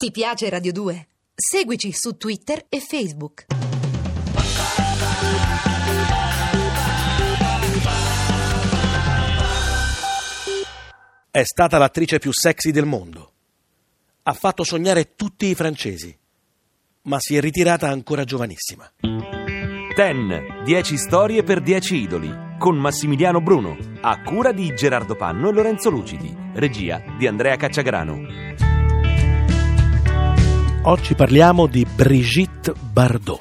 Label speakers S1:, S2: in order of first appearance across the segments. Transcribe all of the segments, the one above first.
S1: Ti piace Radio 2? Seguici su Twitter e Facebook.
S2: È stata l'attrice più sexy del mondo. Ha fatto sognare tutti i francesi, ma si è ritirata ancora giovanissima.
S3: Ten, 10 storie per 10 idoli, con Massimiliano Bruno, a cura di Gerardo Panno e Lorenzo Lucidi, regia di Andrea Cacciagrano.
S2: Oggi parliamo di Brigitte Bardot.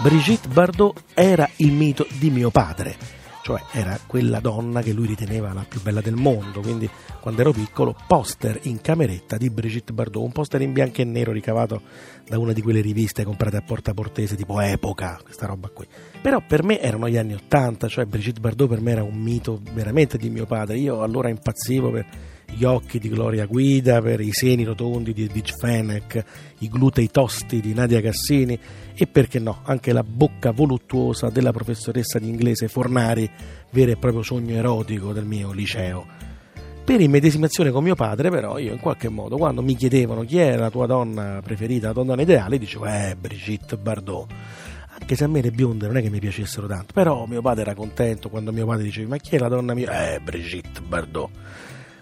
S2: Brigitte Bardot era il mito di mio padre, cioè era quella donna che lui riteneva la più bella del mondo, quindi quando ero piccolo poster in cameretta di Brigitte Bardot, un poster in bianco e nero ricavato da una di quelle riviste comprate a Porta Portese tipo Epoca, questa roba qui. Però per me erano gli anni Ottanta, cioè Brigitte Bardot per me era un mito veramente di mio padre, io allora impazzivo per gli occhi di Gloria Guida, per i seni rotondi di Edith Fenech, i glutei tosti di Nadia Cassini e perché no, anche la bocca voluttuosa della professoressa di inglese Fornari, vero e proprio sogno erotico del mio liceo. Per immedesimazione con mio padre, però, io in qualche modo, quando mi chiedevano chi è la tua donna preferita, la donna ideale, dicevo, eh, Brigitte Bardot anche se a me le bionde non è che mi piacessero tanto, però mio padre era contento quando mio padre diceva ma chi è la donna mia? Eh, Brigitte Bardot.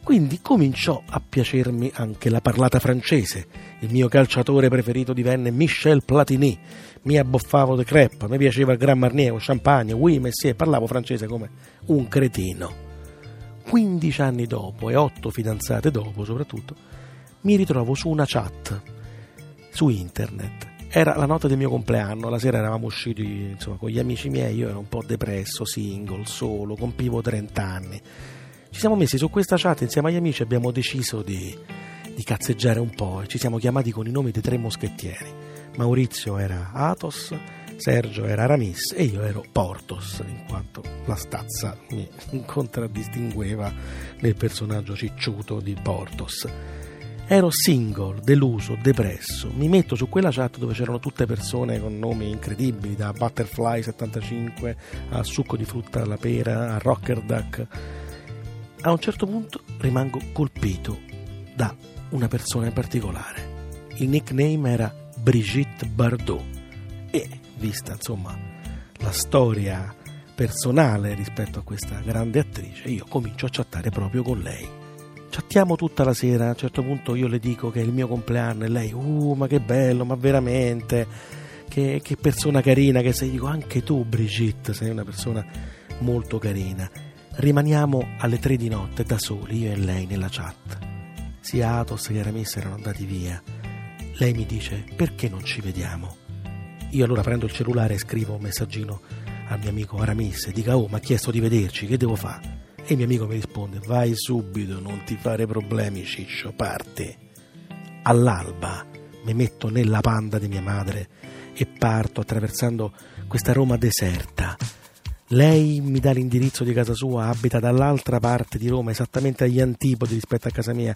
S2: Quindi cominciò a piacermi anche la parlata francese. Il mio calciatore preferito divenne Michel Platini. Mi abboffavo de crepe, mi piaceva il Grand Marnier, il champagne, oui, messie, parlavo francese come un cretino. 15 anni dopo e 8 fidanzate dopo soprattutto, mi ritrovo su una chat su internet. Era la notte del mio compleanno, la sera eravamo usciti insomma, con gli amici miei, io ero un po' depresso, single, solo, compivo 30 anni ci siamo messi su questa chat insieme agli amici e abbiamo deciso di, di cazzeggiare un po' e ci siamo chiamati con i nomi dei tre moschettieri. Maurizio era Athos, Sergio era Aramis e io ero Portos, in quanto la stazza mi contraddistingueva nel personaggio cicciuto di Portos. Ero single, deluso, depresso. Mi metto su quella chat dove c'erano tutte persone con nomi incredibili, da Butterfly 75 a Succo di frutta alla pera, a Rocker Duck a un certo punto rimango colpito da una persona in particolare. Il nickname era Brigitte Bardot e, vista insomma la storia personale rispetto a questa grande attrice, io comincio a chattare proprio con lei. Chattiamo tutta la sera, a un certo punto io le dico che è il mio compleanno e lei, uh, ma che bello, ma veramente, che, che persona carina che sei. Dico, anche tu Brigitte sei una persona molto carina Rimaniamo alle tre di notte da soli, io e lei, nella chat. Sia Atos che Aramis erano andati via. Lei mi dice, perché non ci vediamo? Io allora prendo il cellulare e scrivo un messaggino al mio amico Aramis e dico, oh, mi ha chiesto di vederci, che devo fare? E il mio amico mi risponde, vai subito, non ti fare problemi, ciccio, parti. All'alba mi metto nella panda di mia madre e parto attraversando questa Roma deserta lei mi dà l'indirizzo di casa sua, abita dall'altra parte di Roma, esattamente agli antipodi rispetto a casa mia,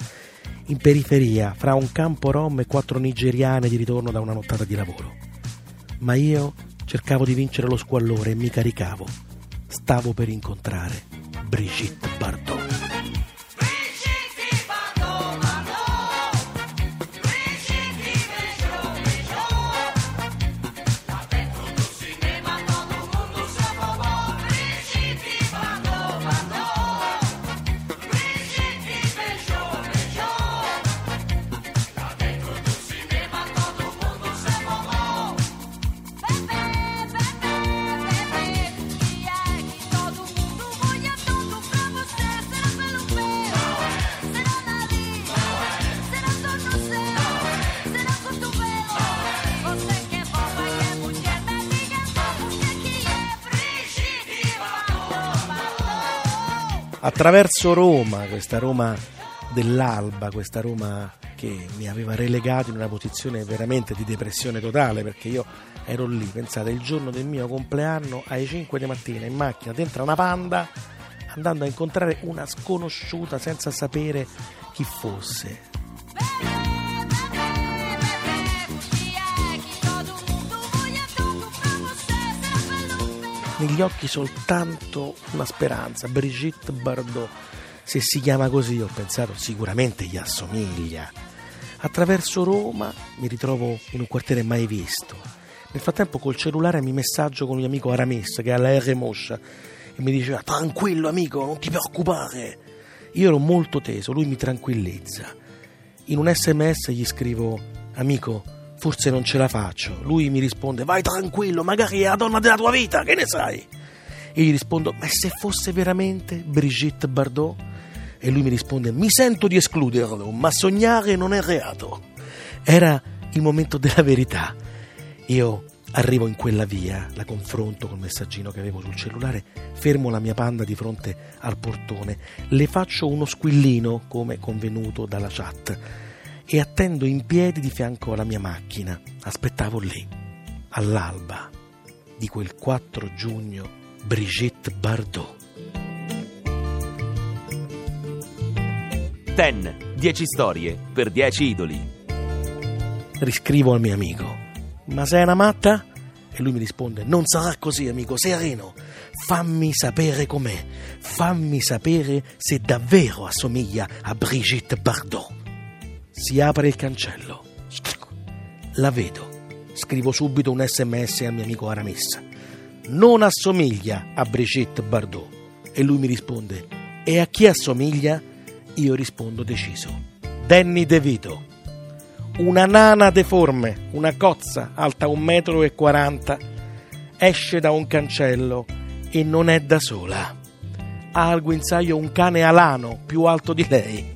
S2: in periferia, fra un campo rom e quattro nigeriane di ritorno da una nottata di lavoro. Ma io cercavo di vincere lo squallore e mi caricavo. Stavo per incontrare Brigitte Bardot. Attraverso Roma, questa Roma dell'alba, questa Roma che mi aveva relegato in una posizione veramente di depressione totale perché io ero lì, pensate, il giorno del mio compleanno alle 5 di mattina in macchina dentro una panda andando a incontrare una sconosciuta senza sapere chi fosse. Negli occhi soltanto una speranza, Brigitte Bardot. se si chiama così ho pensato sicuramente gli assomiglia. Attraverso Roma mi ritrovo in un quartiere mai visto. Nel frattempo col cellulare mi messaggio con un mio amico Aramis che ha la R Moscia e mi diceva tranquillo amico, non ti preoccupare. Io ero molto teso, lui mi tranquillizza. In un sms gli scrivo amico, forse non ce la faccio. Lui mi risponde vai tranquillo, magari è la donna della tua vita, che ne sai? E gli rispondo ma se fosse veramente Brigitte Bardot? E lui mi risponde mi sento di escluderlo, ma sognare non è reato. Era il momento della verità. Io arrivo in quella via, la confronto col messaggino che avevo sul cellulare, fermo la mia panda di fronte al portone, le faccio uno squillino come convenuto dalla chat e attendo in piedi di fianco alla mia macchina. Aspettavo lì, all'alba di quel 4 giugno, Brigitte Bardot.
S3: Ten, 10 storie per 10 idoli.
S2: Riscrivo al mio amico. Ma sei una matta? E lui mi risponde: Non sarà così, amico, sereno. Fammi sapere com'è. Fammi sapere se davvero assomiglia a Brigitte Bardot. Si apre il cancello. La vedo. Scrivo subito un sms al mio amico Aramis. Non assomiglia a Brigitte Bardot. E lui mi risponde: E a chi assomiglia? Io rispondo deciso: Danny DeVito. Una nana deforme, una cozza alta 1,40 m, esce da un cancello e non è da sola. Ha al guinzaglio un cane alano più alto di lei.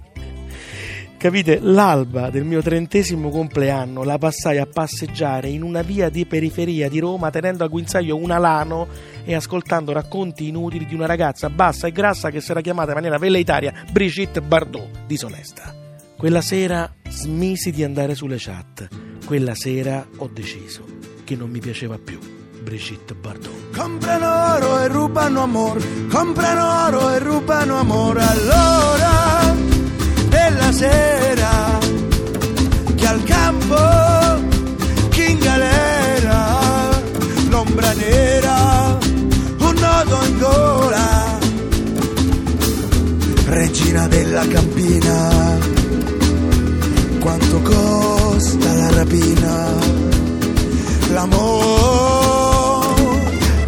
S2: Capite, l'alba del mio trentesimo compleanno la passai a passeggiare in una via di periferia di Roma tenendo a guinzaglio un alano e ascoltando racconti inutili di una ragazza bassa e grassa che si era chiamata in maniera velleitaria Brigitte Bardot, disonesta. Quella sera smisi di andare sulle chat. Quella sera ho deciso che non mi piaceva più Brigitte Bardot.
S4: Comprano oro e rubano amor, comprano oro e rubano amor all'ora regina della campina. Quanto costa la rapina? L'amor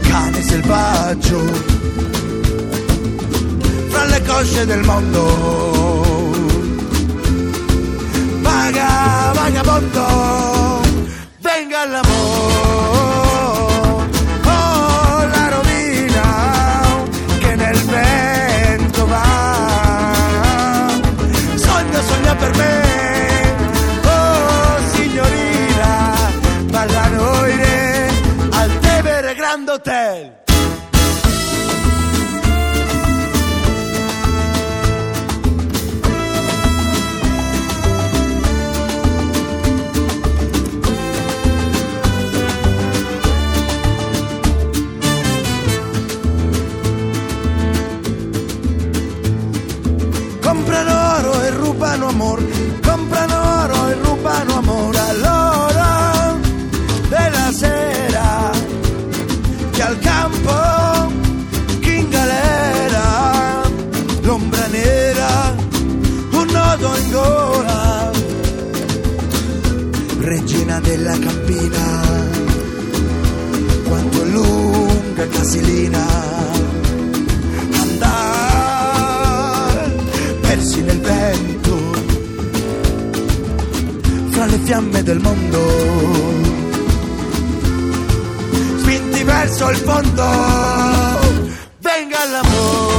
S4: cane selvaggio fra le cosce del mondo. Vaga vagabondo Hotel. Comprano oro e rubano amor, campina quanto è lunga casilina. Andar persi nel vento fra le fiamme del mondo. Spinti verso il fondo venga l'amore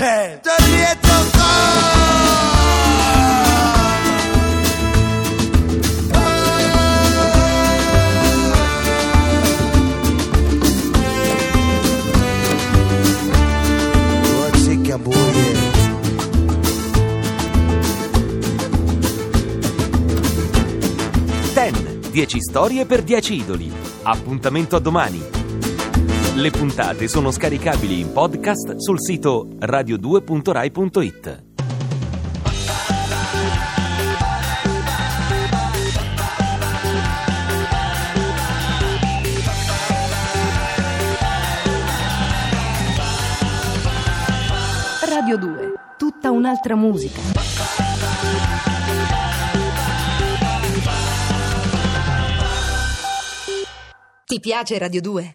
S4: Buie
S3: Ten, 10 storie per 10 idoli. Appuntamento a domani. Le puntate sono scaricabili in podcast sul sito radio2.rai.it.
S1: Radio 2. Tutta un'altra musica. Ti piace Radio 2?